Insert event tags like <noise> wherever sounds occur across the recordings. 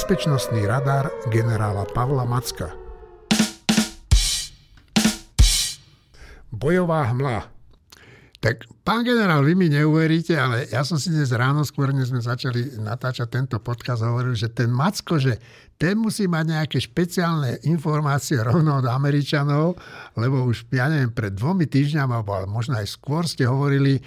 bezpečnostný radar generála Pavla Macka. Bojová hmla. Tak, pán generál, vy mi neuveríte, ale ja som si dnes ráno, skôr než sme začali natáčať tento podcast, hovoril, že ten Macko, že ten musí mať nejaké špeciálne informácie rovno od Američanov, lebo už, ja neviem, pred dvomi týždňami, alebo možno aj skôr ste hovorili,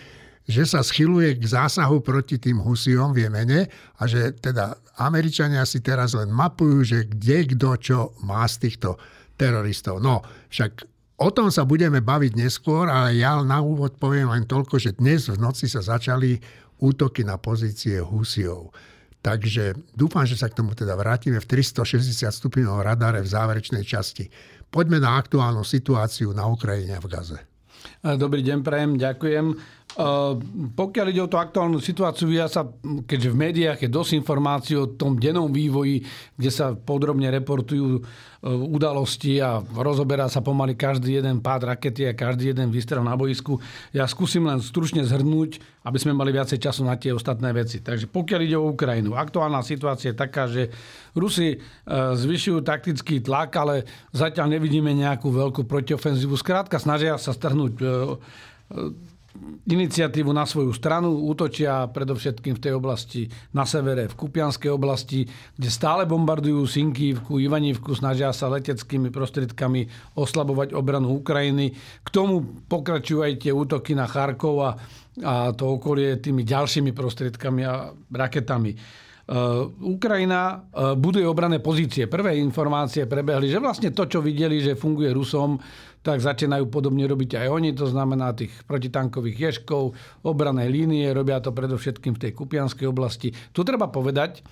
že sa schyluje k zásahu proti tým Husiom v Jemene a že teda Američania si teraz len mapujú, že kde kto čo má z týchto teroristov. No, však O tom sa budeme baviť neskôr, ale ja na úvod poviem len toľko, že dnes v noci sa začali útoky na pozície Husiov. Takže dúfam, že sa k tomu teda vrátime v 360 stupňovom radare v záverečnej časti. Poďme na aktuálnu situáciu na Ukrajine a v Gaze. Dobrý deň, prajem, ďakujem. Pokiaľ ide o tú aktuálnu situáciu, ja sa, keďže v médiách je dosť informácií o tom dennom vývoji, kde sa podrobne reportujú udalosti a rozoberá sa pomaly každý jeden pád rakety a každý jeden výstrel na boisku. Ja skúsim len stručne zhrnúť, aby sme mali viacej času na tie ostatné veci. Takže pokiaľ ide o Ukrajinu, aktuálna situácia je taká, že Rusi zvyšujú taktický tlak, ale zatiaľ nevidíme nejakú veľkú protiofenzívu. Skrátka snažia sa strhnúť iniciatívu na svoju stranu, útočia predovšetkým v tej oblasti na severe, v Kupianskej oblasti, kde stále bombardujú Sinkívku, Ivanívku, snažia sa leteckými prostriedkami oslabovať obranu Ukrajiny. K tomu pokračujú aj tie útoky na Charkov a, a to okolie tými ďalšími prostriedkami a raketami. Uh, Ukrajina uh, buduje obrané pozície. Prvé informácie prebehli, že vlastne to, čo videli, že funguje Rusom, tak začínajú podobne robiť aj oni, to znamená tých protitankových ješkov, obrané línie, robia to predovšetkým v tej Kupianskej oblasti. Tu treba povedať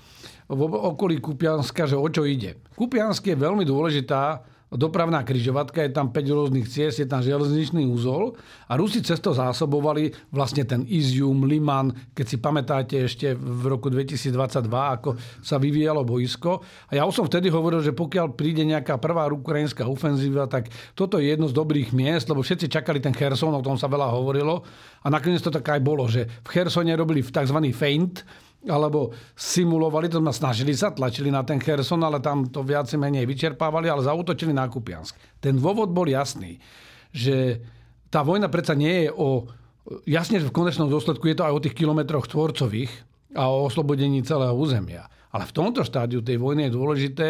v okolí Kupianska, že o čo ide. Kupiansk je veľmi dôležitá dopravná kryžovatka, je tam 5 rôznych ciest, je tam železničný úzol a Rusi cesto zásobovali vlastne ten Izium, Liman, keď si pamätáte ešte v roku 2022, ako sa vyvíjalo boisko. A ja už som vtedy hovoril, že pokiaľ príde nejaká prvá ukrajinská ofenzíva, tak toto je jedno z dobrých miest, lebo všetci čakali ten Kherson, o tom sa veľa hovorilo. A nakoniec to tak aj bolo, že v Chersone robili tzv. feint, alebo simulovali, to sme snažili sa, tlačili na ten Kherson, ale tam to viac menej vyčerpávali, ale zautočili na Kupiansk. Ten dôvod bol jasný, že tá vojna predsa nie je o... Jasne, v konečnom dôsledku je to aj o tých kilometroch tvorcových a o oslobodení celého územia. Ale v tomto štádiu tej vojny je dôležité,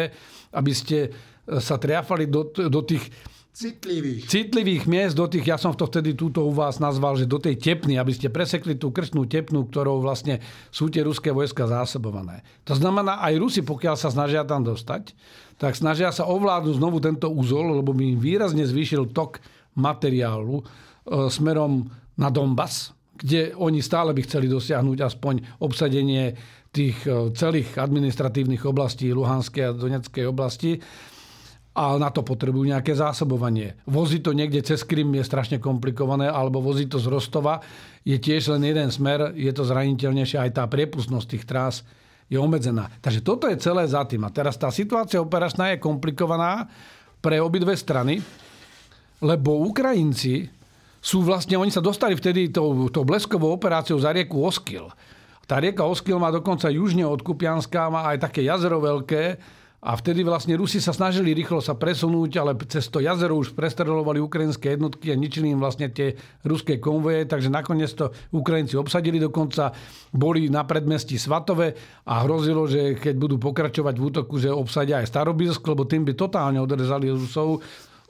aby ste sa triafali do, do tých citlivých. citlivých miest do tých, ja som to vtedy túto u vás nazval, že do tej tepny, aby ste presekli tú krčnú tepnu, ktorou vlastne sú tie ruské vojska zásobované. To znamená, aj Rusi, pokiaľ sa snažia tam dostať, tak snažia sa ovládnuť znovu tento úzol, lebo by im výrazne zvýšil tok materiálu e, smerom na Donbass, kde oni stále by chceli dosiahnuť aspoň obsadenie tých e, celých administratívnych oblastí Luhanskej a Donetskej oblasti a na to potrebujú nejaké zásobovanie. Voziť to niekde cez Krym je strašne komplikované, alebo voziť to z Rostova je tiež len jeden smer, je to zraniteľnejšie, aj tá priepustnosť tých trás je obmedzená. Takže toto je celé za tým. A teraz tá situácia operačná je komplikovaná pre obidve strany, lebo Ukrajinci sú vlastne, oni sa dostali vtedy tou, tou bleskovou operáciou za rieku Oskil. Tá rieka Oskil má dokonca južne od Kupianska, má aj také jazero veľké, a vtedy vlastne Rusi sa snažili rýchlo sa presunúť, ale cez to jazero už prestrelovali ukrajinské jednotky a ničili im vlastne tie ruské konvoje, takže nakoniec to Ukrajinci obsadili, dokonca boli na predmestí Svatove a hrozilo, že keď budú pokračovať v útoku, že obsadia aj Starobilsk, lebo tým by totálne odrezali Rusov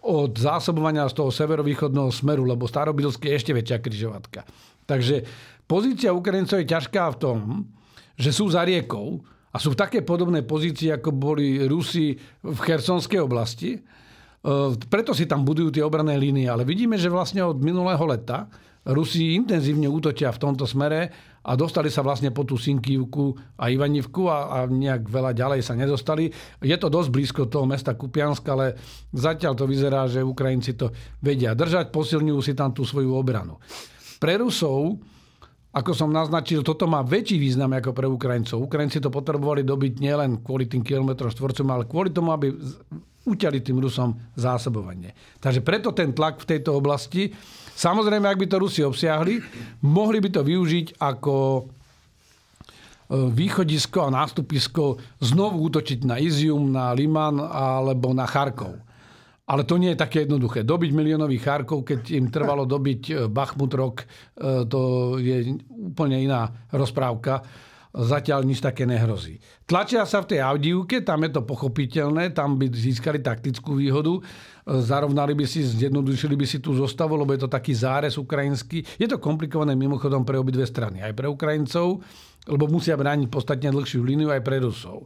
od zásobovania z toho severovýchodného smeru, lebo Starobilsk je ešte väčšia križovatka. Takže pozícia Ukrajincov je ťažká v tom, že sú za riekou, a sú v také podobné pozícii, ako boli Rusi v Chersonskej oblasti. E, preto si tam budujú tie obrané línie. Ale vidíme, že vlastne od minulého leta Rusi intenzívne útočia v tomto smere a dostali sa vlastne po tú Sinkívku a Ivanivku a, a nejak veľa ďalej sa nedostali. Je to dosť blízko toho mesta Kupiansk, ale zatiaľ to vyzerá, že Ukrajinci to vedia držať, posilňujú si tam tú svoju obranu. Pre Rusov ako som naznačil, toto má väčší význam ako pre Ukrajincov. Ukrajinci to potrebovali dobiť nielen kvôli tým kilometrom štvorcom, ale kvôli tomu, aby uťali tým Rusom zásobovanie. Takže preto ten tlak v tejto oblasti. Samozrejme, ak by to Rusi obsiahli, mohli by to využiť ako východisko a nástupisko znovu útočiť na Izium, na Liman alebo na Charkov. Ale to nie je také jednoduché. Dobiť miliónový Charkov, keď im trvalo dobiť e, Bachmut rok, to je úplne iná rozprávka zatiaľ nič také nehrozí. Tlačia sa v tej Audívke, tam je to pochopiteľné, tam by získali taktickú výhodu, zarovnali by si, zjednodušili by si tú zostavu, lebo je to taký zárez ukrajinský. Je to komplikované mimochodom pre obidve strany, aj pre Ukrajincov, lebo musia brániť podstatne dlhšiu líniu aj pre Rusov.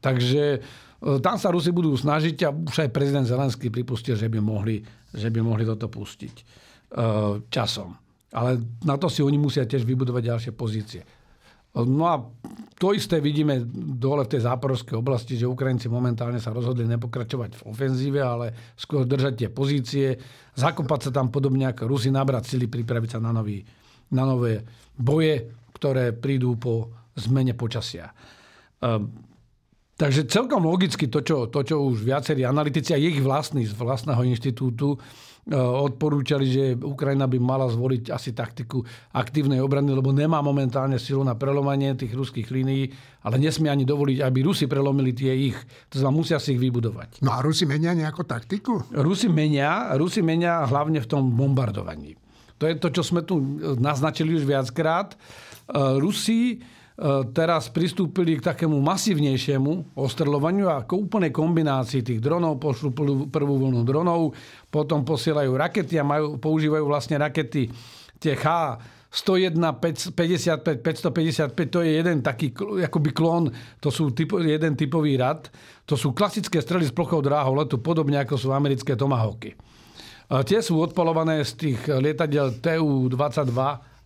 Takže e, tam sa Rusi budú snažiť a už aj prezident Zelenský pripustil, že by mohli, že by mohli toto pustiť e, časom. Ale na to si oni musia tiež vybudovať ďalšie pozície. No a to isté vidíme dole v tej záporovskej oblasti, že Ukrajinci momentálne sa rozhodli nepokračovať v ofenzíve, ale skôr držať tie pozície, zakopať sa tam podobne ako Rusi, nabrať sily, pripraviť sa na, nový, na nové boje, ktoré prídu po zmene počasia. Takže celkom logicky to, čo, to, čo už viacerí analytici a ich vlastní z vlastného inštitútu E, odporúčali, že Ukrajina by mala zvoliť asi taktiku aktívnej obrany, lebo nemá momentálne silu na prelomanie tých ruských línií, ale nesmie ani dovoliť, aby Rusi prelomili tie ich. To znamená, musia si ich vybudovať. No a Rusi menia nejakú taktiku? Rusi menia, Rusi menia hlavne v tom bombardovaní. To je to, čo sme tu naznačili už viackrát. E, Rusi teraz pristúpili k takému masívnejšiemu ostrľovaniu a k úplnej kombinácii tých dronov. Pošlu prvú vlnu dronov, potom posielajú rakety a majú, používajú vlastne rakety tie H 101, 55, 555, to je jeden taký akoby klon, to sú typ, jeden typový rad. To sú klasické strely s plochou dráhou letu, podobne ako sú americké Tomahawky. Tie sú odpalované z tých lietadiel TU-22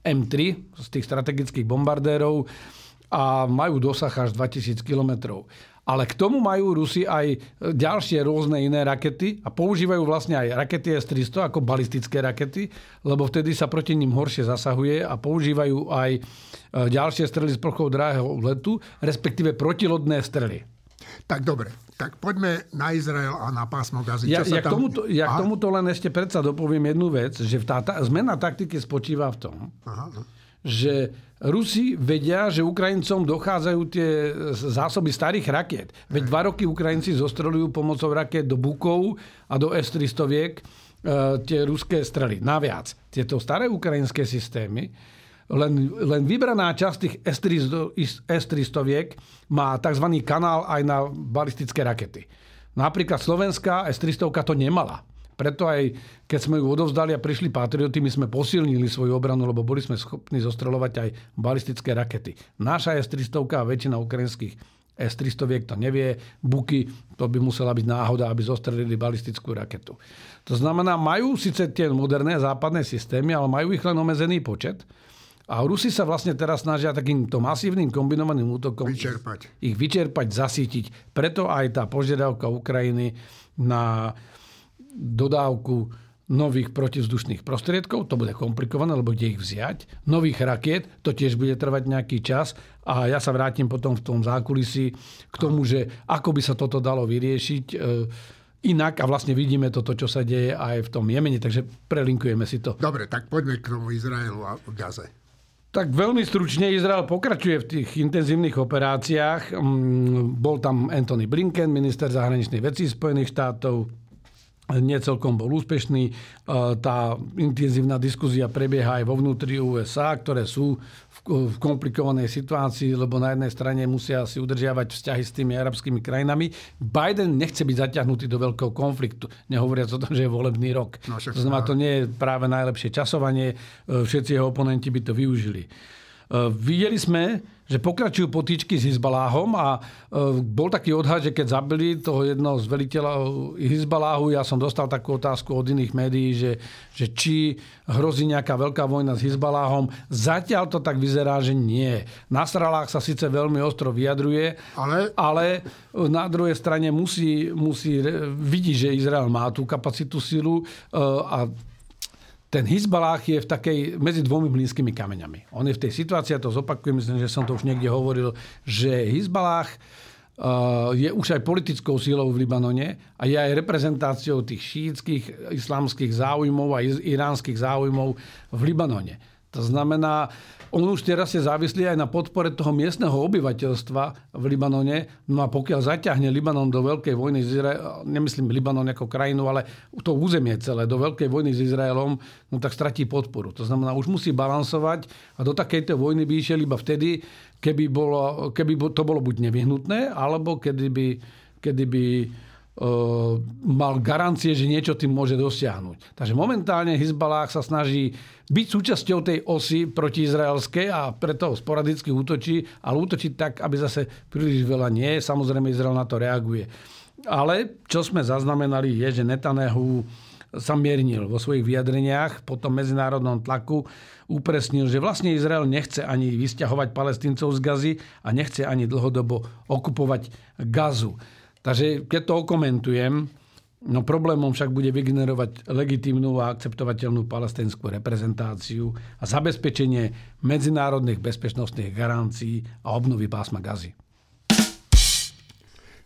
M3, z tých strategických bombardérov a majú dosah až 2000 kilometrov. Ale k tomu majú Rusi aj ďalšie rôzne iné rakety a používajú vlastne aj rakety S-300 ako balistické rakety, lebo vtedy sa proti ním horšie zasahuje a používajú aj e, ďalšie strely z plochou dráhého letu, respektíve protilodné strely. Tak dobre, tak poďme na Izrael a na pásmo Gazy. Ja, ja, tam... tomuto, ja k tomuto len ešte predsa dopoviem jednu vec, že tá, tá zmena taktiky spočíva v tom, Aha. Že Rusi vedia, že Ukrajincom dochádzajú tie zásoby starých raket. Veď dva roky Ukrajinci zostrelujú pomocou raket do Bukov a do S-300 viek e, tie ruské strely. Naviac, tieto staré ukrajinské systémy, len, len vybraná časť tých S-300 viek má tzv. kanál aj na balistické rakety. Napríklad slovenská S-300 to nemala. Preto aj keď sme ju odovzdali a prišli patrioty, my sme posilnili svoju obranu, lebo boli sme schopní zostreľovať aj balistické rakety. Naša S-300 a väčšina ukrajinských S-300 to nevie. Buky, to by musela byť náhoda, aby zostrelili balistickú raketu. To znamená, majú síce tie moderné západné systémy, ale majú ich len omezený počet. A Rusi sa vlastne teraz snažia takýmto masívnym kombinovaným útokom vyčerpať. ich vyčerpať, zasítiť. Preto aj tá požiadavka Ukrajiny na dodávku nových protivzdušných prostriedkov, to bude komplikované, lebo kde ich vziať, nových rakiet, to tiež bude trvať nejaký čas a ja sa vrátim potom v tom zákulisí k tomu, že ako by sa toto dalo vyriešiť e, inak a vlastne vidíme toto, čo sa deje aj v tom Jemene, takže prelinkujeme si to. Dobre, tak poďme k tomu Izraelu a Gaze. Tak veľmi stručne Izrael pokračuje v tých intenzívnych operáciách. Mm, bol tam Anthony Blinken, minister zahraničných vecí Spojených štátov, nie celkom bol úspešný. E, tá intenzívna diskuzia prebieha aj vo vnútri USA, ktoré sú v komplikovanej situácii, lebo na jednej strane musia si udržiavať vzťahy s tými arabskými krajinami. Biden nechce byť zaťahnutý do veľkého konfliktu, nehovoriac o tom, že je volebný rok. No, to znamená, to nie je práve najlepšie časovanie. E, všetci jeho oponenti by to využili. E, videli sme, že pokračujú potýčky s Hizbaláhom a e, bol taký odhad, že keď zabili toho jednoho z veliteľov Hizbaláhu, ja som dostal takú otázku od iných médií, že, že či hrozí nejaká veľká vojna s Hizbaláhom. Zatiaľ to tak vyzerá, že nie. Na stralách sa síce veľmi ostro vyjadruje, ale, ale na druhej strane musí, musí vidí, že Izrael má tú kapacitu silu e, a ten Hizbalách je v takej, medzi dvomi blízkymi kameňami. On je v tej situácii, a to zopakujem, myslím, že som to už niekde hovoril, že Hizbalách uh, je už aj politickou síľou v Libanone a je aj reprezentáciou tých šítskych islamských záujmov a iránskych záujmov v Libanone. To znamená, on už teraz je závislý aj na podpore toho miestneho obyvateľstva v Libanone. No a pokiaľ zaťahne Libanon do veľkej vojny s Izraelom, nemyslím Libanon ako krajinu, ale to územie celé, do veľkej vojny s Izraelom, no tak stratí podporu. To znamená, už musí balansovať a do takejto vojny by išiel iba vtedy, keby, bolo, keby to bolo buď nevyhnutné, alebo kedy by, kedy by mal garancie, že niečo tým môže dosiahnuť. Takže momentálne Hezbalah sa snaží byť súčasťou tej osy protiizraelskej a preto sporadicky útočí, ale útočí tak, aby zase príliš veľa nie. Samozrejme Izrael na to reaguje. Ale čo sme zaznamenali je, že Netanyahu sa miernil vo svojich vyjadreniach po tom medzinárodnom tlaku, upresnil, že vlastne Izrael nechce ani vysťahovať palestíncov z Gazy a nechce ani dlhodobo okupovať Gazu. Takže keď to okomentujem, no problémom však bude vygenerovať legitímnu a akceptovateľnú palestinskú reprezentáciu a zabezpečenie medzinárodných bezpečnostných garancií a obnovy pásma gazy.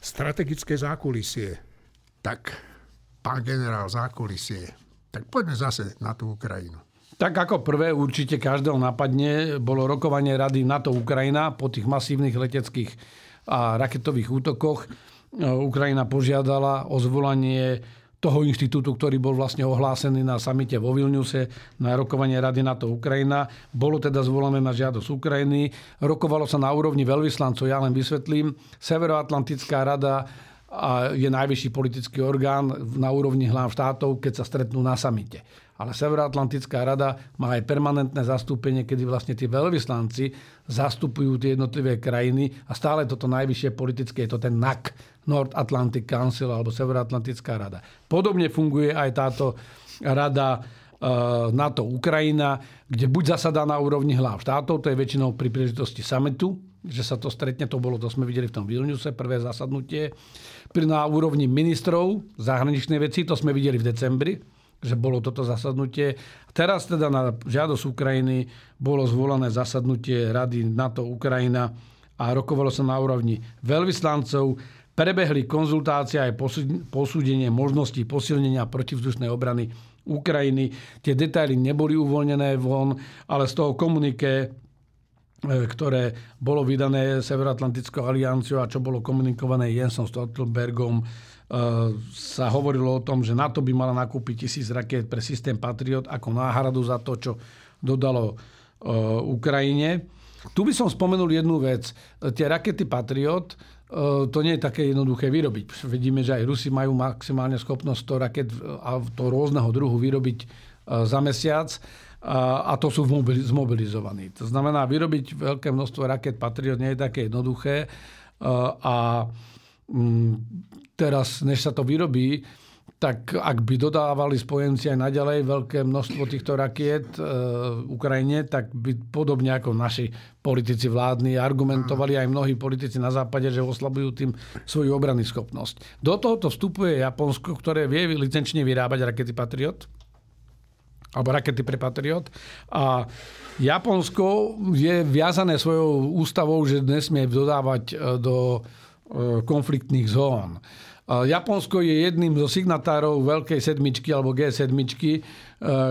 Strategické zákulisie. Tak, pán generál, zákulisie. Tak poďme zase na tú Ukrajinu. Tak ako prvé určite každého napadne bolo rokovanie Rady NATO-Ukrajina po tých masívnych leteckých a raketových útokoch Ukrajina požiadala o zvolanie toho inštitútu, ktorý bol vlastne ohlásený na samite vo Vilniuse na rokovanie Rady NATO Ukrajina. Bolo teda zvolané na žiadosť Ukrajiny. Rokovalo sa na úrovni veľvyslancov, ja len vysvetlím. Severoatlantická rada je najvyšší politický orgán na úrovni hlav štátov, keď sa stretnú na samite. Ale Severoatlantická rada má aj permanentné zastúpenie, kedy vlastne tí veľvyslanci zastupujú tie jednotlivé krajiny a stále toto najvyššie politické je to ten NAC, North Atlantic Council alebo Severoatlantická rada. Podobne funguje aj táto rada eh, NATO Ukrajina, kde buď zasadá na úrovni hlav štátov, to je väčšinou pri príležitosti summitu, že sa to stretne, to bolo, to sme videli v tom Vilniuse, prvé zasadnutie. Pri na úrovni ministrov zahraničnej veci, to sme videli v decembri, že bolo toto zasadnutie. Teraz teda na žiadosť Ukrajiny bolo zvolané zasadnutie Rady NATO Ukrajina a rokovalo sa na úrovni veľvyslancov. Prebehli konzultácie aj posúdenie možností posilnenia protivzdušnej obrany Ukrajiny. Tie detaily neboli uvoľnené von, ale z toho komuniké E, ktoré bolo vydané Severoatlantickou alianciou a čo bolo komunikované Jensom Stoltenbergom, sa hovorilo o tom, že NATO by mala nakúpiť tisíc raket pre systém Patriot ako náhradu za to, čo dodalo e, Ukrajine. Tu by som spomenul jednu vec. Tie rakety Patriot, to nie je také jednoduché vyrobiť. Vidíme, že aj Rusi majú maximálne schopnosť 100 raket a to rôzneho druhu vyrobiť za mesiac a to sú zmobilizovaní. To znamená, vyrobiť veľké množstvo raket Patriot nie je také jednoduché a mm, teraz, než sa to vyrobí, tak ak by dodávali spojenci aj naďalej veľké množstvo týchto rakiet e, Ukrajine, tak by podobne ako naši politici vládni argumentovali aj mnohí politici na západe, že oslabujú tým svoju obrany schopnosť. Do tohoto vstupuje Japonsko, ktoré vie licenčne vyrábať rakety Patriot alebo rakety pre Patriot. A Japonsko je viazané svojou ústavou, že nesmie dodávať e, do e, konfliktných zón. Japonsko je jedným zo signatárov Veľkej sedmičky alebo G7, e,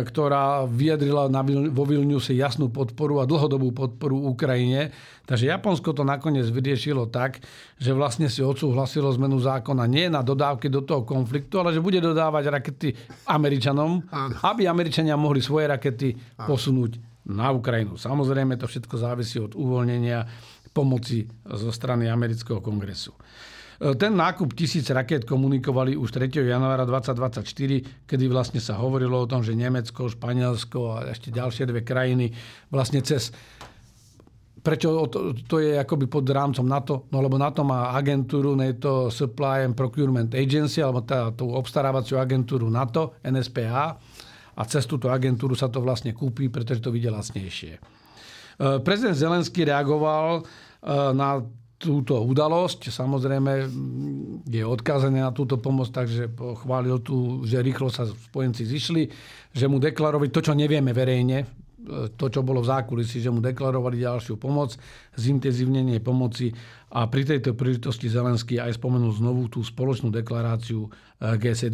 ktorá vyjadrila vo Vilniuse jasnú podporu a dlhodobú podporu Ukrajine. Takže Japonsko to nakoniec vyriešilo tak, že vlastne si odsúhlasilo zmenu zákona nie na dodávky do toho konfliktu, ale že bude dodávať rakety Američanom, aby Američania mohli svoje rakety posunúť na Ukrajinu. Samozrejme, to všetko závisí od uvoľnenia pomoci zo strany amerického kongresu. E, ten nákup tisíc raket komunikovali už 3. januára 2024, kedy vlastne sa hovorilo o tom, že Nemecko, Španielsko a ešte ďalšie dve krajiny vlastne cez Prečo to, to je akoby pod rámcom NATO? No lebo NATO má agentúru, NATO Supply and Procurement Agency, alebo tá, tú obstarávaciu agentúru NATO, NSPA. A cez túto agentúru sa to vlastne kúpi, pretože to vidie lacnejšie. E, prezident Zelenský reagoval e, na túto udalosť. Samozrejme je odkázaný na túto pomoc, takže chválil tu, že rýchlo sa spojenci zišli, že mu deklarovali to, čo nevieme verejne, to, čo bolo v zákulisí, že mu deklarovali ďalšiu pomoc, zintenzívnenie pomoci a pri tejto príležitosti Zelenský aj spomenul znovu tú spoločnú deklaráciu eh, G7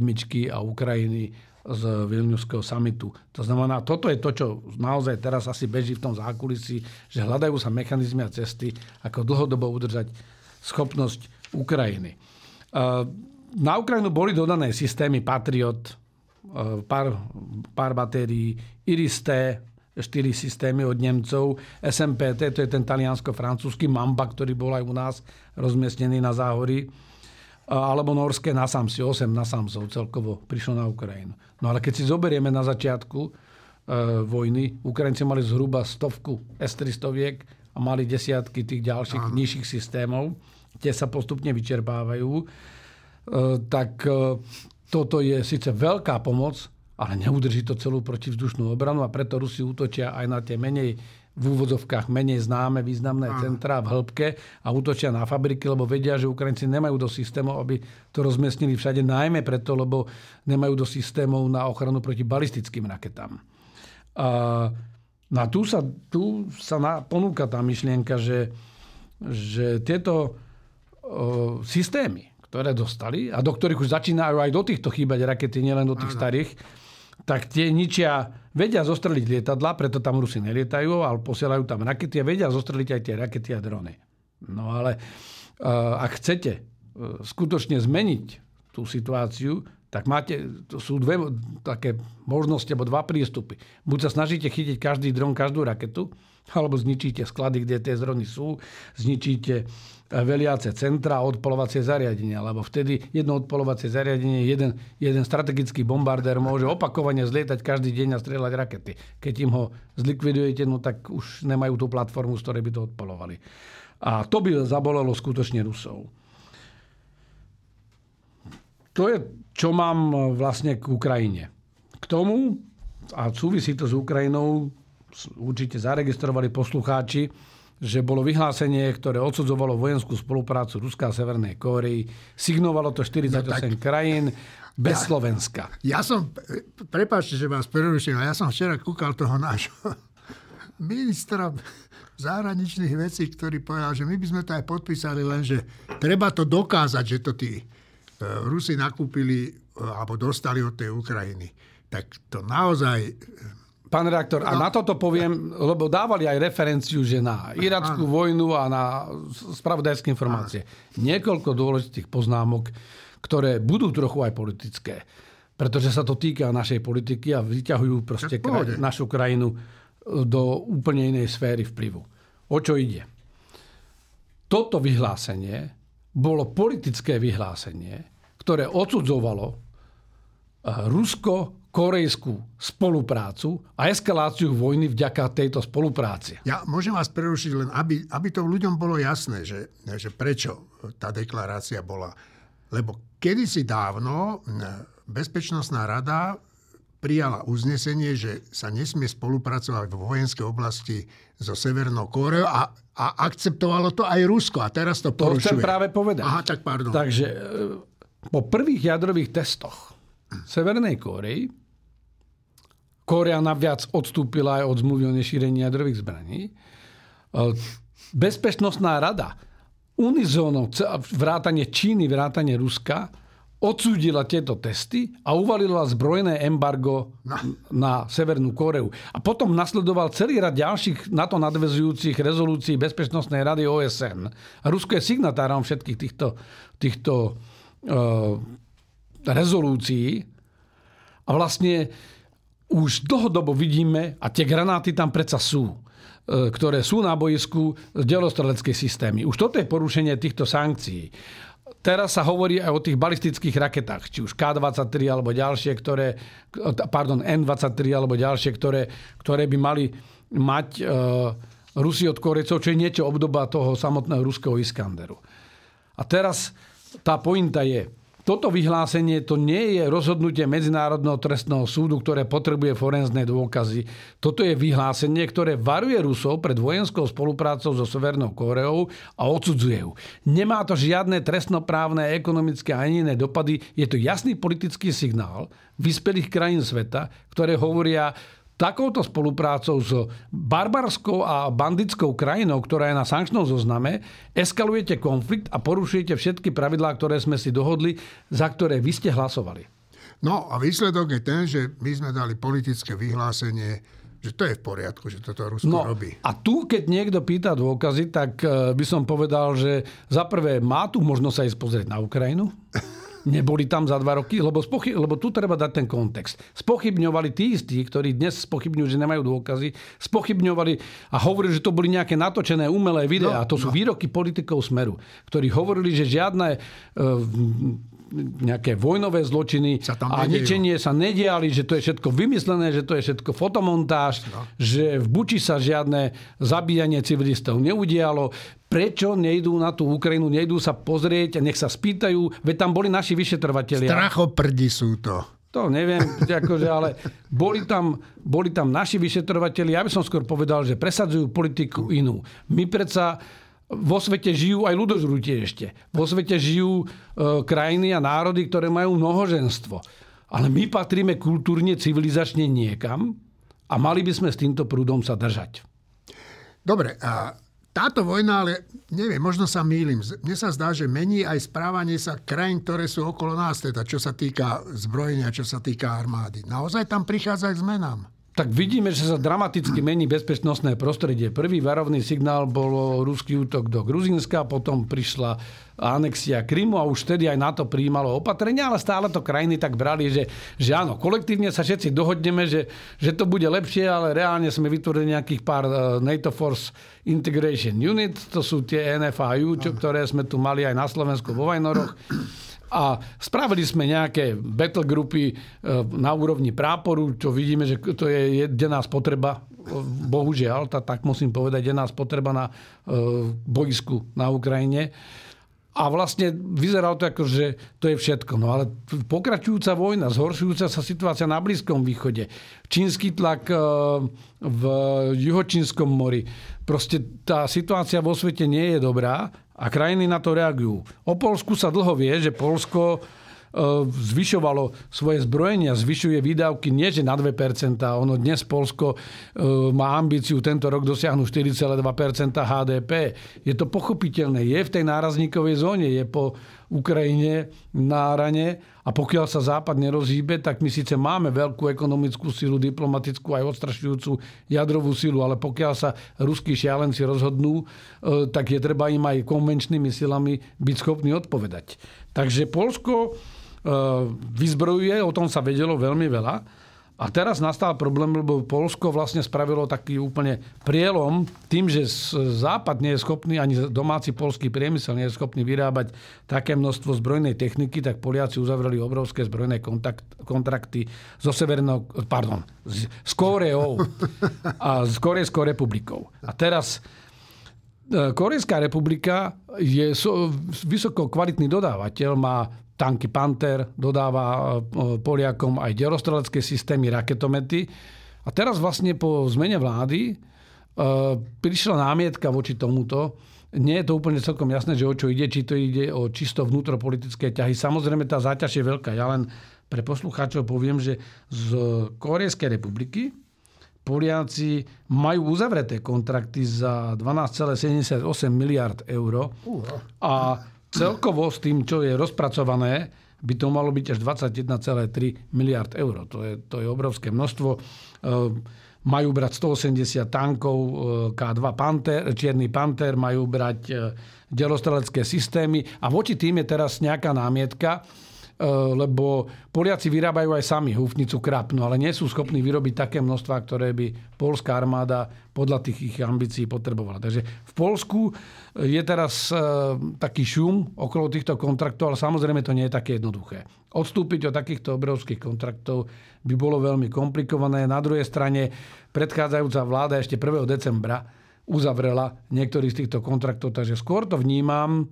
a Ukrajiny z Vilniuského samitu. To znamená, toto je to, čo naozaj teraz asi beží v tom zákulisí, že hľadajú sa mechanizmy a cesty, ako dlhodobo udržať schopnosť Ukrajiny. Na Ukrajinu boli dodané systémy Patriot, pár, pár batérií, Iris-T, štyri systémy od Nemcov, SMPT, to je ten taliansko-francúzsky Mamba, ktorý bol aj u nás rozmiestnený na záhorí alebo norské Nasamsi, 8 Nasamsov celkovo prišlo na Ukrajinu. No ale keď si zoberieme na začiatku e, vojny, Ukrajinci mali zhruba stovku S-300 a mali desiatky tých ďalších Áno. nižších systémov. Tie sa postupne vyčerpávajú. E, tak e, toto je síce veľká pomoc, ale neudrží to celú protivzdušnú obranu a preto Rusi útočia aj na tie menej v úvodzovkách menej známe významné centrá v hĺbke a útočia na fabriky, lebo vedia, že Ukrajinci nemajú do systémov, aby to rozmiestnili všade, najmä preto, lebo nemajú do systémov na ochranu proti balistickým raketám. A, no a tu sa, tu sa na, ponúka tá myšlienka, že, že tieto o, systémy, ktoré dostali a do ktorých už začínajú aj do týchto chýbať rakety, nielen do tých starých, tak tie ničia, vedia zostreliť lietadla, preto tam Rusi nelietajú, ale posielajú tam rakety a vedia zostreliť aj tie rakety a drony. No ale uh, ak chcete uh, skutočne zmeniť tú situáciu, tak máte, to sú dve také možnosti, alebo dva prístupy. Buď sa snažíte chytiť každý dron, každú raketu, alebo zničíte sklady, kde tie drony sú, zničíte veliace centra a odpolovacie zariadenia, lebo vtedy jedno odpolovacie zariadenie, jeden, jeden strategický bombardér môže opakovane zlietať každý deň a strieľať rakety. Keď im ho zlikvidujete, no tak už nemajú tú platformu, z ktorej by to odpolovali. A to by zabolelo skutočne Rusov. To je, čo mám vlastne k Ukrajine. K tomu, a súvisí to s Ukrajinou, určite zaregistrovali poslucháči, že bolo vyhlásenie, ktoré odsudzovalo vojenskú spoluprácu Ruska a Severnej Kórei. Signovalo to 48 no, tak, krajín bez ja, Slovenska. Ja som, prepáčte, že vás preruším, ja som včera kúkal toho nášho ministra zahraničných vecí, ktorý povedal, že my by sme to aj podpísali, len že treba to dokázať, že to tí e, Rusi nakúpili e, alebo dostali od tej Ukrajiny. Tak to naozaj Pán redaktor, a na toto poviem, lebo dávali aj referenciu, že na irackú vojnu a na spravodajské informácie. Niekoľko dôležitých poznámok, ktoré budú trochu aj politické. Pretože sa to týka našej politiky a vyťahujú proste kraj, našu krajinu e, do úplne inej sféry vplyvu. O čo ide? Toto vyhlásenie bolo politické vyhlásenie, ktoré odsudzovalo e, Rusko korejskú spoluprácu a eskaláciu vojny vďaka tejto spolupráci. Ja môžem vás prerušiť len, aby, aby to ľuďom bolo jasné, že, že prečo tá deklarácia bola. Lebo kedysi dávno Bezpečnostná rada prijala uznesenie, že sa nesmie spolupracovať v vojenskej oblasti so Severnou Kóreou a, a akceptovalo to aj Rusko. A teraz to porušuje. To chcem práve povedať. Aha, tak pardon. Takže e, po prvých jadrových testoch Severnej Kórei Korea naviac odstúpila aj od zmluvy o nešírení jadrových zbraní. E, Bezpečnostná rada unizóno vrátanie Číny, vrátanie Ruska odsúdila tieto testy a uvalila zbrojné embargo no. na Severnú Koreu. A potom nasledoval celý rad ďalších na to nadvezujúcich rezolúcií Bezpečnostnej rady OSN. A Rusko je signatárom všetkých týchto, týchto uh, rezolúcií. A vlastne už dlhodobo vidíme, a tie granáty tam predsa sú, e, ktoré sú na boisku delostreleckej systémy. Už toto je porušenie týchto sankcií. Teraz sa hovorí aj o tých balistických raketách, či už K-23 alebo ďalšie, ktoré, pardon, N-23 alebo ďalšie, ktoré, ktoré by mali mať e, Rusi od Korejcov, čo je niečo obdoba toho samotného ruského Iskanderu. A teraz tá pointa je, toto vyhlásenie to nie je rozhodnutie Medzinárodného trestného súdu, ktoré potrebuje forenzné dôkazy. Toto je vyhlásenie, ktoré varuje Rusov pred vojenskou spoluprácou so Severnou Kóreou a odsudzuje ju. Nemá to žiadne trestnoprávne, ekonomické ani iné dopady. Je to jasný politický signál vyspelých krajín sveta, ktoré hovoria, takouto spoluprácou s barbarskou a bandickou krajinou, ktorá je na sankčnom zozname, eskalujete konflikt a porušujete všetky pravidlá, ktoré sme si dohodli, za ktoré vy ste hlasovali. No a výsledok je ten, že my sme dali politické vyhlásenie, že to je v poriadku, že toto Rusko No robí. a tu, keď niekto pýta dôkazy, tak eh, by som povedal, že za prvé má tu možnosť sa ísť pozrieť na Ukrajinu. <laughs> Neboli tam za dva roky, lebo, spochy- lebo tu treba dať ten kontext. Spochybňovali tí istí, ktorí dnes spochybňujú, že nemajú dôkazy, spochybňovali a hovorili, že to boli nejaké natočené umelé videá. No, to sú no. výroky politikov Smeru, ktorí hovorili, že žiadne e, nejaké vojnové zločiny Sa tam a nedejú. ničenie sa nediali, že to je všetko vymyslené, že to je všetko fotomontáž, no. že v Buči sa žiadne zabíjanie civilistov neudialo. Prečo nejdú na tú Ukrajinu, nejdú sa pozrieť a nech sa spýtajú, veď tam boli naši vyšetrovateľia. Strachoprdi sú to. To neviem, <laughs> akože, ale boli tam, boli tam naši vyšetrovateľi, ja by som skôr povedal, že presadzujú politiku inú. My predsa vo svete žijú aj ľudožrúti ešte. Vo svete žijú e, krajiny a národy, ktoré majú mnohoženstvo. Ale my patríme kultúrne, civilizačne niekam a mali by sme s týmto prúdom sa držať. Dobre, a táto vojna, ale neviem, možno sa mýlim. Mne sa zdá, že mení aj správanie sa krajín, ktoré sú okolo nás, teda čo sa týka zbrojenia, čo sa týka armády. Naozaj tam prichádza k zmenám. Tak vidíme, že sa dramaticky mení bezpečnostné prostredie. Prvý varovný signál bol ruský útok do Gruzínska, potom prišla anexia Krymu a už vtedy aj NATO prijímalo opatrenia, ale stále to krajiny tak brali, že, že áno, kolektívne sa všetci dohodneme, že, že to bude lepšie, ale reálne sme vytvorili nejakých pár eh, NATO Force Integration Unit, to sú tie NFAU, čo, ktoré sme tu mali aj na Slovensku vo Vajnoroch. A spravili sme nejaké battle grupy e, na úrovni práporu, čo vidíme, že to je denná spotreba, e, bohužiaľ, tak musím povedať, denná spotreba na e, boisku na Ukrajine. A vlastne vyzeralo to ako, že to je všetko. No ale pokračujúca vojna, zhoršujúca sa situácia na Blízkom východe, čínsky tlak v juhočínskom mori. Proste tá situácia vo svete nie je dobrá a krajiny na to reagujú. O Polsku sa dlho vie, že Polsko e, zvyšovalo svoje zbrojenia, zvyšuje výdavky nie že na 2%. Ono dnes Polsko e, má ambíciu tento rok dosiahnuť 4,2% HDP. Je to pochopiteľné. Je v tej nárazníkovej zóne, je po Ukrajine na rane a pokiaľ sa Západ nerozhýbe, tak my síce máme veľkú ekonomickú silu, diplomatickú aj odstrašujúcu jadrovú silu, ale pokiaľ sa ruskí šialenci rozhodnú, e, tak je treba im aj konvenčnými silami byť schopný odpovedať. Takže Polsko e, vyzbrojuje, o tom sa vedelo veľmi veľa. A teraz nastal problém, lebo Polsko vlastne spravilo taký úplne prielom tým, že Západ nie je schopný, ani domáci polský priemysel nie je schopný vyrábať také množstvo zbrojnej techniky, tak Poliaci uzavreli obrovské zbrojné kontakt, kontrakty zo Severnou, pardon, s, s Kóreou a s Korejskou republikou. A teraz e, Korejská republika je vysoko kvalitný dodávateľ, má tanky Panther, dodáva e, Poliakom aj delostrelecké systémy, raketomety. A teraz vlastne po zmene vlády e, prišla námietka voči tomuto. Nie je to úplne celkom jasné, že o čo ide, či to ide o čisto vnútropolitické ťahy. Samozrejme, tá záťaž je veľká. Ja len pre poslucháčov poviem, že z Korejskej republiky Poliaci majú uzavreté kontrakty za 12,78 miliard eur. A celkovo s tým, čo je rozpracované, by to malo byť až 21,3 miliard eur. To je, to je obrovské množstvo. E, majú brať 180 tankov e, K2 Panther, Čierny Panther, majú brať e, delostrelecké systémy a voči tým je teraz nejaká námietka, lebo Poliaci vyrábajú aj sami húfnicu krapnú, ale nie sú schopní vyrobiť také množstva, ktoré by polská armáda podľa tých ich ambícií potrebovala. Takže v Polsku je teraz taký šum okolo týchto kontraktov, ale samozrejme to nie je také jednoduché. Odstúpiť od takýchto obrovských kontraktov by bolo veľmi komplikované. Na druhej strane predchádzajúca vláda ešte 1. decembra uzavrela niektorý z týchto kontraktov, takže skôr to vnímam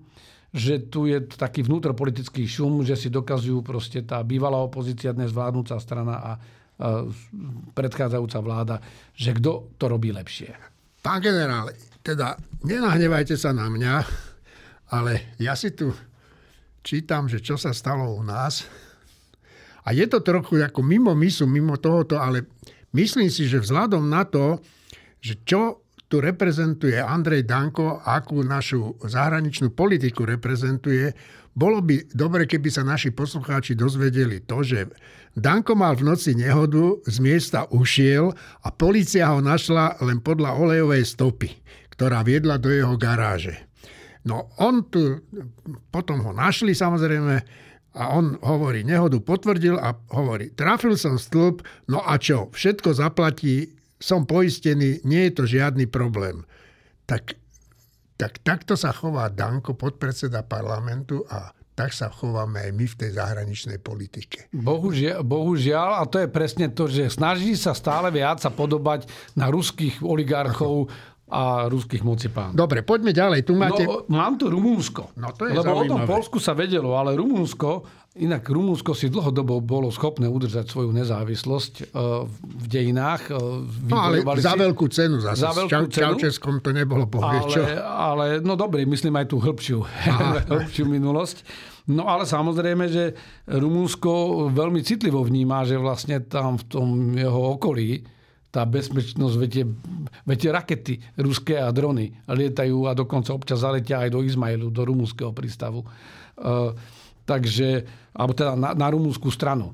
že tu je taký vnútropolitický šum, že si dokazujú proste tá bývalá opozícia, dnes vládnúca strana a predchádzajúca vláda, že kto to robí lepšie. Pán generál, teda nenahnevajte sa na mňa, ale ja si tu čítam, že čo sa stalo u nás. A je to trochu ako mimo misu, mimo tohoto, ale myslím si, že vzhľadom na to, že čo tu reprezentuje Andrej Danko, akú našu zahraničnú politiku reprezentuje, bolo by dobre, keby sa naši poslucháči dozvedeli to, že Danko mal v noci nehodu, z miesta ušiel a policia ho našla len podľa olejovej stopy, ktorá viedla do jeho garáže. No on tu, potom ho našli samozrejme a on hovorí, nehodu potvrdil a hovorí, trafil som stĺp, no a čo, všetko zaplatí, som poistený, nie je to žiadny problém. Tak tak takto sa chová Danko, podpredseda parlamentu a tak sa chováme aj my v tej zahraničnej politike. Bohužiaľ, bohužiaľ, a to je presne to, že snaží sa stále viac sa podobať na ruských oligarchov a ruských mocipánov. Dobre, poďme ďalej. Tu máte... No, mám tu Rumúnsko. No, to je Lebo zaujímavé. o tom Polsku sa vedelo, ale Rumúnsko, inak Rumúnsko si dlhodobo bolo schopné udržať svoju nezávislosť uh, v dejinách. Uh, No ale za si- veľkú cenu zase. Za veľkú Čau, cenu? Čaučeskom to nebolo bohvie ale, ale, no dobre, myslím aj tú hĺbšiu, <laughs> hĺbšiu minulosť. No ale samozrejme, že Rumúnsko veľmi citlivo vníma, že vlastne tam v tom jeho okolí tá bezpečnosť, viete, viete, rakety ruské a drony lietajú a dokonca občas zaletia aj do Izmailu, do rumúnskeho prístavu. Uh, takže, alebo teda na, na rumúnsku stranu.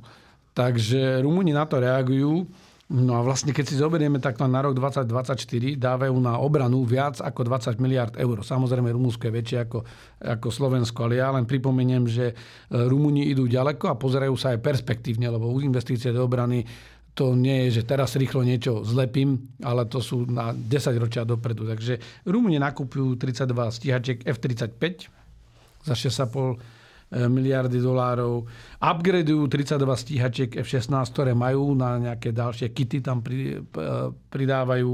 Takže Rumúni na to reagujú. No a vlastne, keď si zoberieme takto na rok 2024, dávajú na obranu viac ako 20 miliard eur. Samozrejme, Rumúnsko je väčšie ako, ako Slovensko, ale ja len pripomeniem, že Rumúni idú ďaleko a pozerajú sa aj perspektívne, lebo investície do obrany to nie je, že teraz rýchlo niečo zlepím, ale to sú na 10 ročia dopredu. Takže Rumúni nakupujú 32 stíhačiek F-35 za 6,5 miliardy dolárov. Upgradeujú 32 stíhačiek F-16, ktoré majú na nejaké ďalšie kity, tam pri, pridávajú.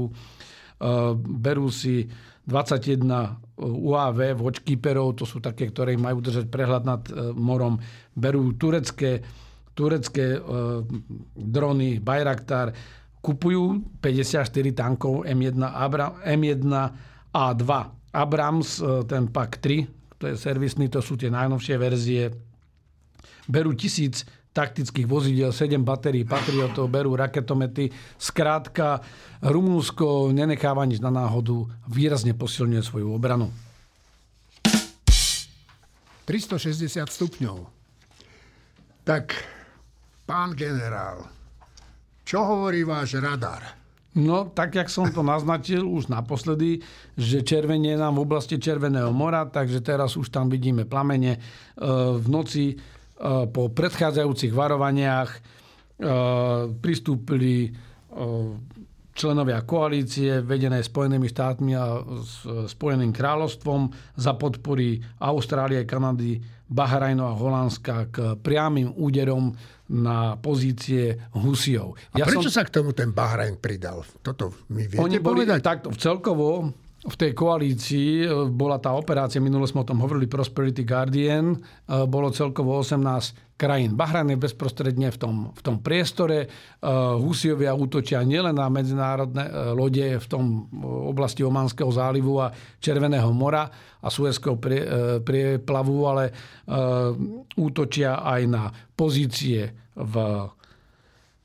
Berú si 21 UAV Watchkeeperov, to sú také, ktoré majú držať prehľad nad morom. Berú turecké, turecké drony Bayraktar, kupujú 54 tankov M1, Abra, M1 A2 Abrams, ten PAK 3, to je servisný, to sú tie najnovšie verzie. Berú tisíc taktických vozidel, 7 batérií Patriotov, berú raketomety. Skrátka, Rumúnsko nenecháva nič na náhodu, výrazne posilňuje svoju obranu. 360 stupňov. Tak, pán generál, čo hovorí váš radar? No, tak, jak som to naznačil už naposledy, že červenie nám v oblasti Červeného mora, takže teraz už tam vidíme plamene. V noci po predchádzajúcich varovaniach pristúpili členovia koalície vedené Spojenými štátmi a Spojeným kráľovstvom za podpory Austrálie, Kanady, Bahrajnu a Holandska k priamým úderom na pozície Husiov. A ja prečo som... sa k tomu ten Bahrajn pridal? Toto mi viete Oni boli povedať? takto celkovo v tej koalícii bola tá operácia, minule sme o tom hovorili, Prosperity Guardian, bolo celkovo 18 krajín. Bahrajn je bezprostredne v tom, v tom priestore. Husiovia útočia nielen na medzinárodné lode v tom oblasti Omanského zálivu a Červeného mora a Suezského prieplavu, ale útočia aj na pozície v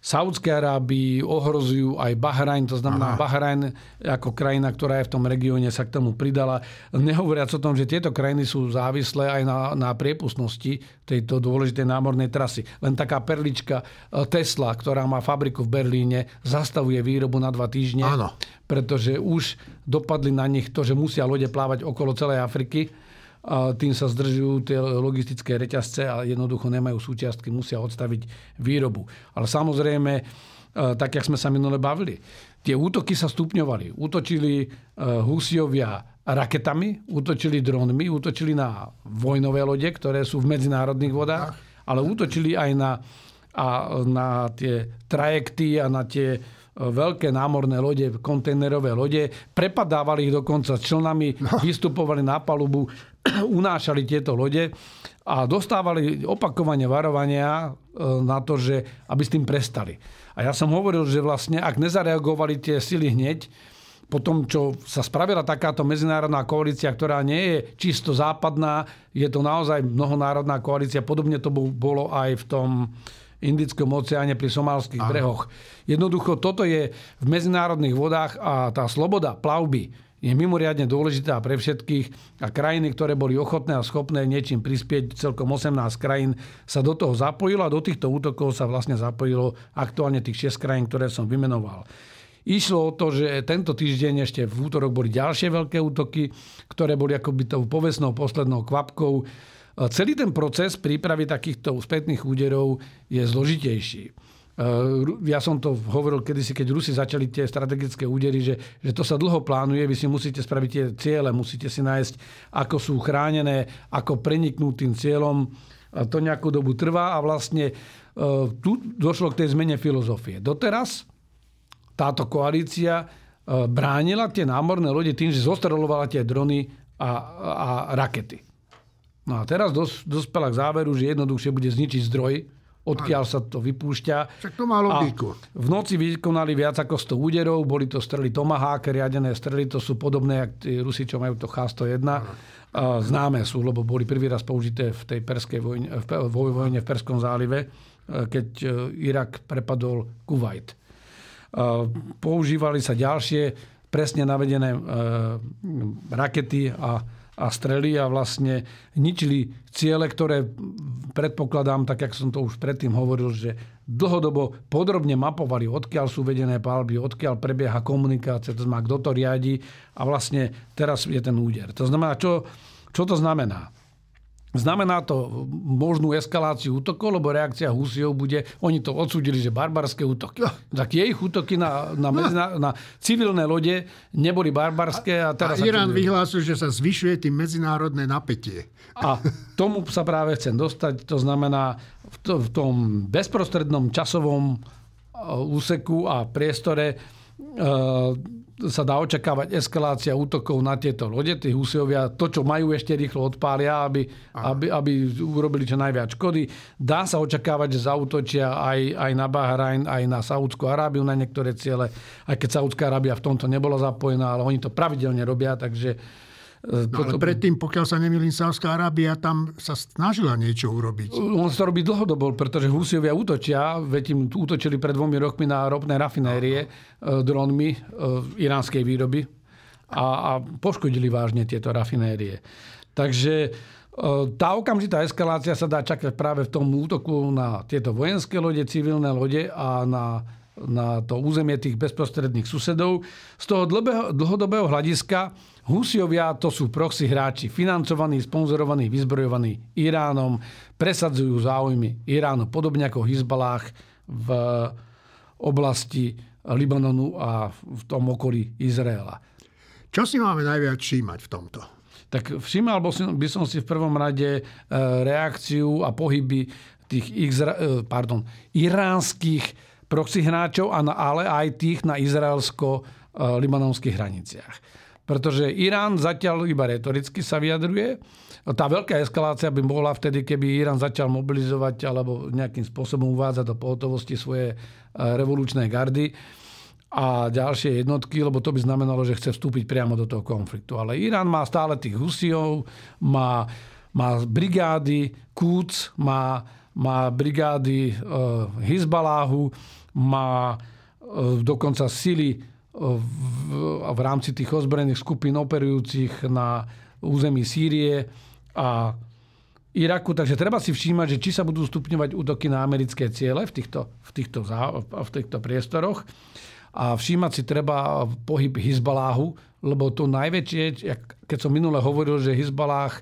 Saudskej Arábii, ohrozujú aj Bahrajn, to znamená Aha. Bahrajn ako krajina, ktorá je v tom regióne, sa k tomu pridala. Nehovoriac o tom, že tieto krajiny sú závislé aj na, na priepustnosti tejto dôležitej námornej trasy. Len taká perlička Tesla, ktorá má fabriku v Berlíne, zastavuje výrobu na dva týždne, Áno. pretože už dopadli na nich to, že musia lode plávať okolo celej Afriky a tým sa zdržujú tie logistické reťazce a jednoducho nemajú súčiastky, musia odstaviť výrobu. Ale samozrejme, tak, jak sme sa minule bavili, tie útoky sa stupňovali. Útočili Husiovia raketami, útočili dronmi, útočili na vojnové lode, ktoré sú v medzinárodných vodách, ale útočili aj na, a na tie trajekty a na tie veľké námorné lode, kontejnerové lode, prepadávali ich dokonca člnami, no. <laughs> vystupovali na palubu, <clears throat> unášali tieto lode a dostávali opakovane varovania na to, že aby s tým prestali. A ja som hovoril, že vlastne ak nezareagovali tie sily hneď, po tom, čo sa spravila takáto medzinárodná koalícia, ktorá nie je čisto západná, je to naozaj mnohonárodná koalícia. Podobne to bolo aj v tom Indickom oceáne pri somálskych brehoch. Jednoducho toto je v medzinárodných vodách a tá sloboda plavby je mimoriadne dôležitá pre všetkých a krajiny, ktoré boli ochotné a schopné niečím prispieť, celkom 18 krajín sa do toho zapojilo a do týchto útokov sa vlastne zapojilo aktuálne tých 6 krajín, ktoré som vymenoval. Išlo o to, že tento týždeň ešte v útorok boli ďalšie veľké útoky, ktoré boli akoby tou povestnou poslednou kvapkou. Celý ten proces prípravy takýchto spätných úderov je zložitejší. Ja som to hovoril kedysi, keď Rusi začali tie strategické údery, že, že to sa dlho plánuje, vy si musíte spraviť tie ciele, musíte si nájsť, ako sú chránené, ako preniknúť tým cieľom. To nejakú dobu trvá a vlastne tu došlo k tej zmene filozofie. Doteraz táto koalícia bránila tie námorné lode tým, že zostrelovala tie drony a, a rakety. No a teraz dos, dospela k záveru, že jednoduchšie bude zničiť zdroj, odkiaľ sa to vypúšťa. Však to má logiku. v noci vykonali viac ako 100 úderov, boli to strely Tomahawk, riadené strely, to sú podobné, tí Rusi, čo majú to H-101. Známe sú, lebo boli prvý raz použité v tej perskej vojne, v vojne v Perskom zálive, e, keď e, Irak prepadol Kuwait. Používali sa ďalšie presne navedené e, rakety a a strely a vlastne ničili ciele, ktoré predpokladám, tak jak som to už predtým hovoril, že dlhodobo podrobne mapovali, odkiaľ sú vedené palby, odkiaľ prebieha komunikácia, to znamená, kto to riadi a vlastne teraz je ten úder. To znamená, čo, čo to znamená? Znamená to možnú eskaláciu útokov, lebo reakcia Husiov bude, oni to odsúdili, že barbarské útoky. Tak jej útoky na, na, na, na civilné lode neboli barbarské. A, teraz a Irán vyhlásil, že sa zvyšuje tým medzinárodné napätie. A tomu sa práve chcem dostať. To znamená, v, to, v tom bezprostrednom časovom uh, úseku a priestore uh, sa dá očakávať eskalácia útokov na tieto lode. Tí Husiovia to, čo majú, ešte rýchlo odpália, aby, aby, aby urobili čo najviac škody. Dá sa očakávať, že zautočia aj, aj na Bahrajn, aj na Saudskú Arábiu na niektoré ciele, aj keď Saudská Arábia v tomto nebola zapojená, ale oni to pravidelne robia, takže No, ale predtým, pokiaľ sa nemýlim, Sávská Arábia tam sa snažila niečo urobiť. On sa to robí dlhodobo, pretože Husiovia útočia, veď im útočili pred dvomi rokmi na ropné rafinérie no. dronmi iránskej výroby a, a poškodili vážne tieto rafinérie. Takže tá okamžitá eskalácia sa dá čakať práve v tom útoku na tieto vojenské lode, civilné lode a na na to územie tých bezprostredných susedov. Z toho dlhodobého hľadiska Husiovia to sú proxy hráči, financovaní, sponzorovaní, vyzbrojovaní Iránom, presadzujú záujmy Iránu, podobne ako Hizbalách v oblasti Libanonu a v tom okolí Izraela. Čo si máme najviac všímať v tomto? Tak všímal by som si v prvom rade e, reakciu a pohyby tých e, pardon, iránskych proxy hráčov, ale aj tých na izraelsko-libanonských hraniciach. Pretože Irán zatiaľ iba retoricky sa vyjadruje. Tá veľká eskalácia by mohla vtedy, keby Irán začal mobilizovať alebo nejakým spôsobom uvádzať do pohotovosti svoje e, revolučné gardy a ďalšie jednotky, lebo to by znamenalo, že chce vstúpiť priamo do toho konfliktu. Ale Irán má stále tých Husiov, má, má brigády Kúc, má, má brigády e, Hizbaláhu, má e, dokonca sily e, v, v rámci tých ozbrojených skupín operujúcich na území Sýrie a Iraku. Takže treba si všímať, že či sa budú stupňovať útoky na americké ciele v týchto, v týchto, v týchto priestoroch. A všímať si treba pohyb Hizbaláhu, lebo to najväčšie, keď som minule hovoril, že Hizbalách e,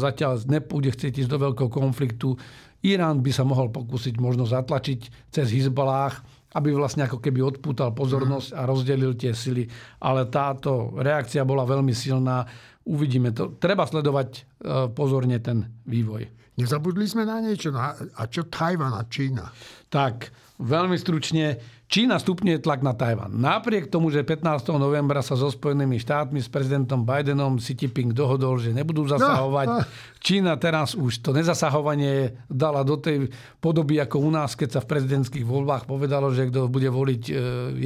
zatiaľ nepôjde chcieť ísť do veľkého konfliktu, Irán by sa mohol pokúsiť možno zatlačiť cez Hizbalách, aby vlastne ako keby odpútal pozornosť a rozdelil tie sily. Ale táto reakcia bola veľmi silná. Uvidíme to. Treba sledovať e, pozorne ten vývoj. Nezabudli sme na niečo. A čo Tajvan a Čína? Tak, veľmi stručne. Čína stupňuje tlak na Tajvan. Napriek tomu, že 15. novembra sa so Spojenými štátmi s prezidentom Bidenom Xi Jinping dohodol, že nebudú zasahovať, no, no. Čína teraz už to nezasahovanie dala do tej podoby ako u nás, keď sa v prezidentských voľbách povedalo, že kto bude voliť e,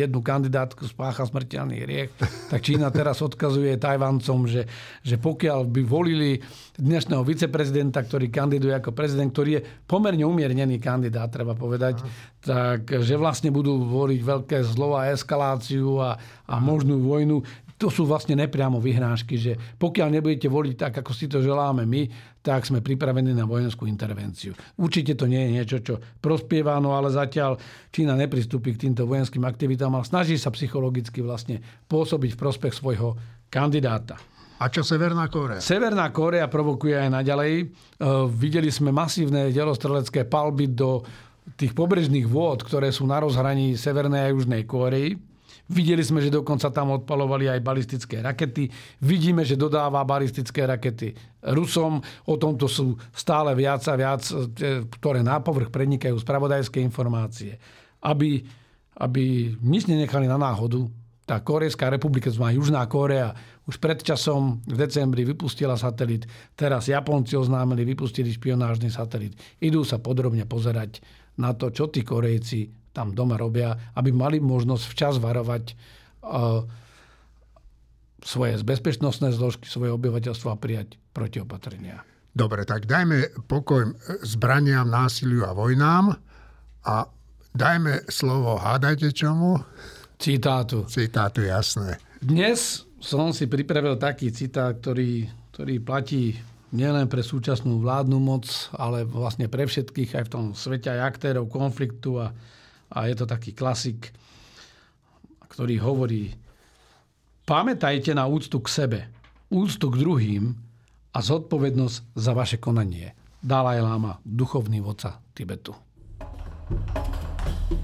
jednu kandidátku spácha smrteľný hriech, tak Čína teraz odkazuje Tajvancom, že, že pokiaľ by volili dnešného viceprezidenta, ktorý kandiduje ako prezident, ktorý je pomerne umiernený kandidát, treba povedať, tak že vlastne budú voliť veľké zlo a eskaláciu a, a možnú vojnu. To sú vlastne nepriamo vyhrážky, že pokiaľ nebudete voliť tak, ako si to želáme my, tak sme pripravení na vojenskú intervenciu. Určite to nie je niečo, čo prospieva, no ale zatiaľ Čína nepristúpi k týmto vojenským aktivitám, ale snaží sa psychologicky vlastne pôsobiť v prospech svojho kandidáta. A čo Severná Kórea? Severná Kórea provokuje aj naďalej. E, videli sme masívne delostrelecké palby do tých pobrežných vôd, ktoré sú na rozhraní Severnej a Južnej Kórei. Videli sme, že dokonca tam odpalovali aj balistické rakety. Vidíme, že dodáva balistické rakety Rusom. O tomto sú stále viac a viac, e, ktoré na povrch prenikajú spravodajské informácie. Aby, aby nič nenechali na náhodu, tá Korejská republika, to Južná Kórea, už pred časom v decembri vypustila satelit, teraz Japonci oznámili, vypustili špionážny satelit. Idú sa podrobne pozerať na to, čo tí Korejci tam doma robia, aby mali možnosť včas varovať uh, svoje bezpečnostné zložky, svoje obyvateľstvo a prijať protiopatrenia. Dobre, tak dajme pokoj zbraniam, násiliu a vojnám a dajme slovo hádajte čomu? Citátu. Citátu, jasné. Dnes som si pripravil taký citát, ktorý, ktorý platí nielen pre súčasnú vládnu moc, ale vlastne pre všetkých aj v tom svete aj aktérov konfliktu a, a je to taký klasik, ktorý hovorí pamätajte na úctu k sebe, úctu k druhým a zodpovednosť za vaše konanie. Dalaj Lama, duchovný vodca Tibetu. thank you